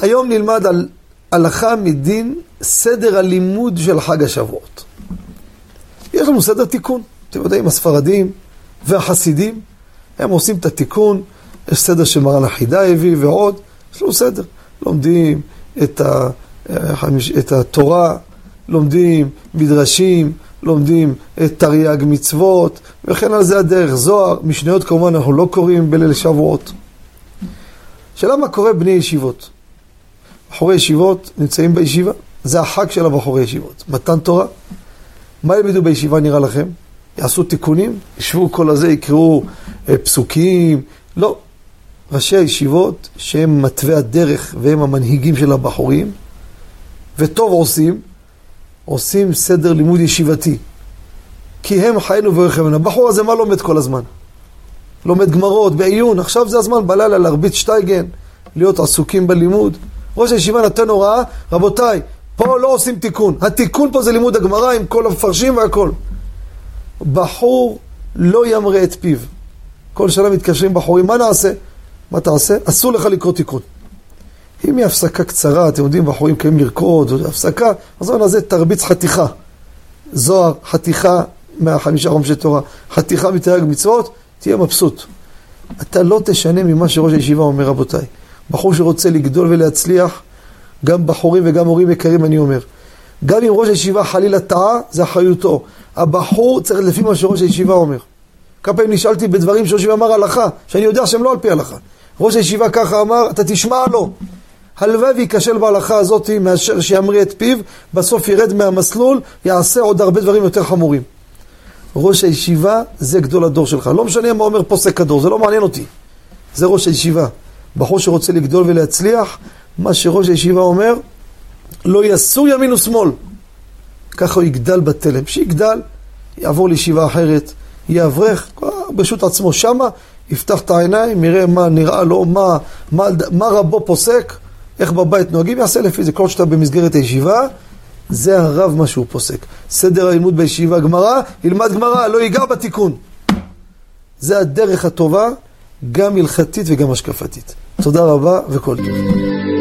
היום נלמד על הלכה מדין סדר הלימוד של חג השבועות. יש לנו סדר תיקון. אתם יודעים, הספרדים והחסידים, הם עושים את התיקון, יש סדר שמרן החידה הביא ועוד, יש לנו סדר. לומדים את, ה, את התורה, לומדים מדרשים, לומדים את תרי"ג מצוות, וכן על זה הדרך. זוהר, משניות כמובן אנחנו לא קוראים בליל שבועות. שאלה מה קורה בני ישיבות. בחורי ישיבות נמצאים בישיבה, זה החג של הבחורי ישיבות, מתן תורה. מה ילמדו בישיבה נראה לכם? יעשו תיקונים? ישבו כל הזה, יקראו אה, פסוקים? לא. ראשי הישיבות, שהם מתווי הדרך והם המנהיגים של הבחורים, וטוב עושים, עושים סדר לימוד ישיבתי. כי הם חיינו ורחמנו. הבחור הזה מה לומד כל הזמן? לומד גמרות, בעיון, עכשיו זה הזמן בלילה להרביץ שטייגן, להיות עסוקים בלימוד. ראש הישיבה נתן הוראה, רבותיי, פה לא עושים תיקון. התיקון פה זה לימוד הגמרא עם כל המפרשים והכל. בחור לא ימרה את פיו. כל שנה מתקשרים בחורים, מה נעשה? מה תעשה? אסור לך לקרוא תיקון. אם היא הפסקה קצרה, אתם יודעים, בחורים קיימים לרקוד, הפסקה, אז בוא נעשה תרביץ חתיכה. זוהר, חתיכה מהחמישה חומשי תורה, חתיכה מתרי"ג מצוות, תהיה מבסוט. אתה לא תשנה ממה שראש הישיבה אומר, רבותיי. בחור שרוצה לגדול ולהצליח, גם בחורים וגם הורים יקרים, אני אומר. גם אם ראש הישיבה חלילה טעה, זה אחריותו. הבחור צריך לפי מה שראש הישיבה אומר. כמה פעמים נשאלתי בדברים שראש הישיבה אמר הלכה, שאני יודע שהם לא על פי הלכה. ראש הישיבה ככה אמר, אתה תשמע לו. הלוואי וייכשל בהלכה הזאת מאשר שימריא את פיו, בסוף ירד מהמסלול, יעשה עוד הרבה דברים יותר חמורים. ראש הישיבה זה גדול הדור שלך. לא משנה מה אומר פוסק הדור, זה לא מעניין אותי. זה ראש הישיבה. בחור שרוצה לגדול ולהצליח, מה שראש הישיבה אומר, לא יסור ימין ושמאל. ככה הוא יגדל בתלם. שיגדל, יעבור לישיבה אחרת, יאברך, ברשות עצמו שמה, יפתח את העיניים, יראה מה נראה לו, מה, מה, מה רבו פוסק, איך בבית נוהגים, יעשה לפי זה. כל שאתה במסגרת הישיבה, זה הרב מה שהוא פוסק. סדר הלימוד בישיבה גמרא, ילמד גמרא, לא ייגע בתיקון. זה הדרך הטובה, גם הלכתית וגם השקפתית. תודה רבה וכל טוב.